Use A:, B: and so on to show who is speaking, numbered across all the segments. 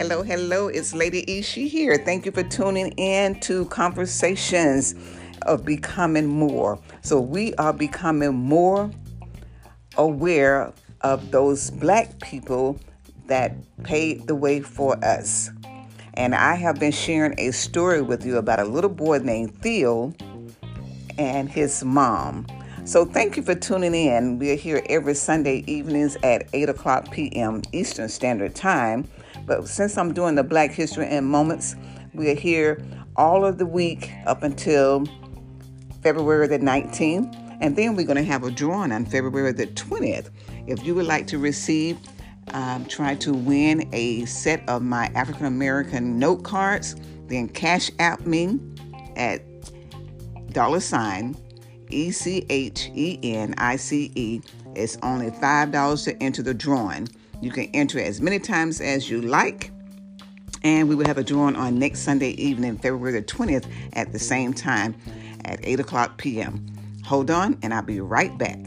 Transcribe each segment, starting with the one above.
A: Hello, hello, it's Lady Ishi here. Thank you for tuning in to Conversations of Becoming More. So, we are becoming more aware of those black people that paved the way for us. And I have been sharing a story with you about a little boy named Theo and his mom. So, thank you for tuning in. We are here every Sunday evenings at 8 o'clock p.m. Eastern Standard Time but since I'm doing the Black History in Moments, we are here all of the week up until February the 19th. And then we're going to have a drawing on February the 20th. If you would like to receive, um, try to win a set of my African American note cards, then Cash App me at dollar sign E C H E N I C E. It's only $5 to enter the drawing. You can enter as many times as you like. And we will have a drawing on next Sunday evening, February the 20th, at the same time at 8 o'clock p.m. Hold on, and I'll be right back.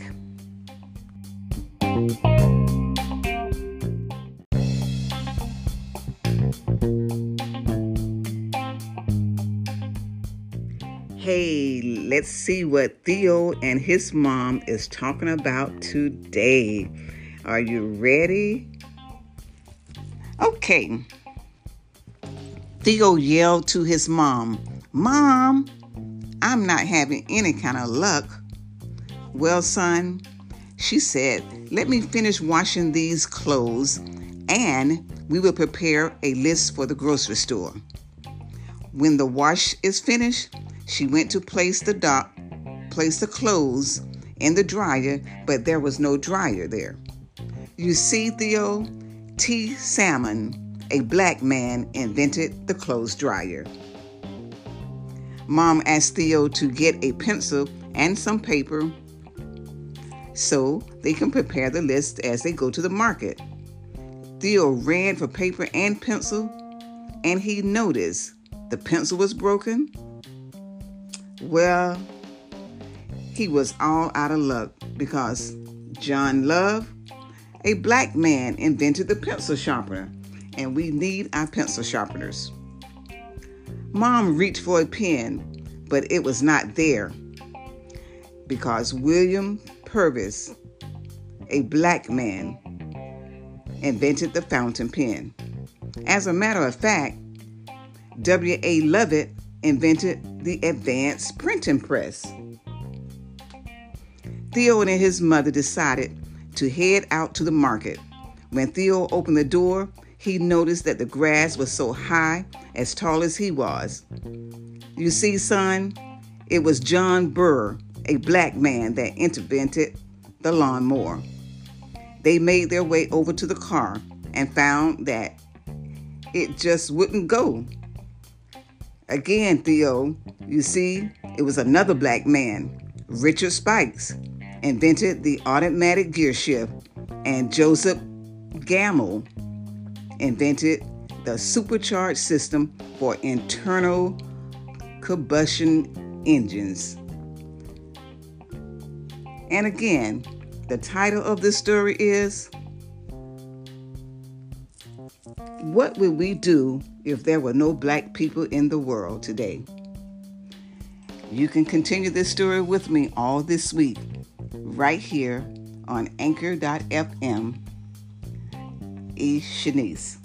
A: Hey, let's see what Theo and his mom is talking about today. Are you ready? Okay. Theo yelled to his mom, Mom, I'm not having any kind of luck. Well, son, she said, let me finish washing these clothes and we will prepare a list for the grocery store. When the wash is finished, she went to place the dock, place the clothes in the dryer, but there was no dryer there. You see, Theo, T. Samon, a black man, invented the clothes dryer. Mom asked Theo to get a pencil and some paper so they can prepare the list as they go to the market. Theo ran for paper and pencil, and he noticed the pencil was broken. Well, he was all out of luck because John Love a black man invented the pencil sharpener, and we need our pencil sharpeners. Mom reached for a pen, but it was not there because William Purvis, a black man, invented the fountain pen. As a matter of fact, W.A. Lovette invented the advanced printing press. Theo and his mother decided to head out to the market. When Theo opened the door, he noticed that the grass was so high, as tall as he was. You see, son, it was John Burr, a black man, that invented the lawnmower. They made their way over to the car and found that it just wouldn't go. Again, Theo, you see, it was another black man, Richard Spikes, invented the automatic gear shift, and Joseph Gammel invented the supercharged system for internal combustion engines. And again, the title of this story is What would we do if there were no black people in the world today? You can continue this story with me all this week right here on anchor.fm. E. Shanice.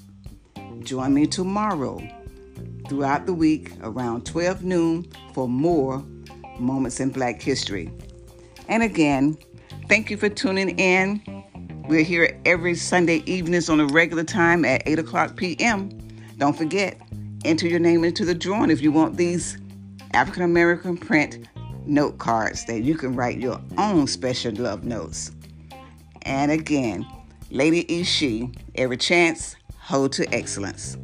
A: Join me tomorrow throughout the week around 12 noon for more Moments in Black History. And again, thank you for tuning in. We're here every Sunday evenings on a regular time at 8 o'clock p.m. Don't forget, enter your name into the drawing if you want these African American print note cards that you can write your own special love notes. And again, Lady Ishi, every chance, hold to excellence.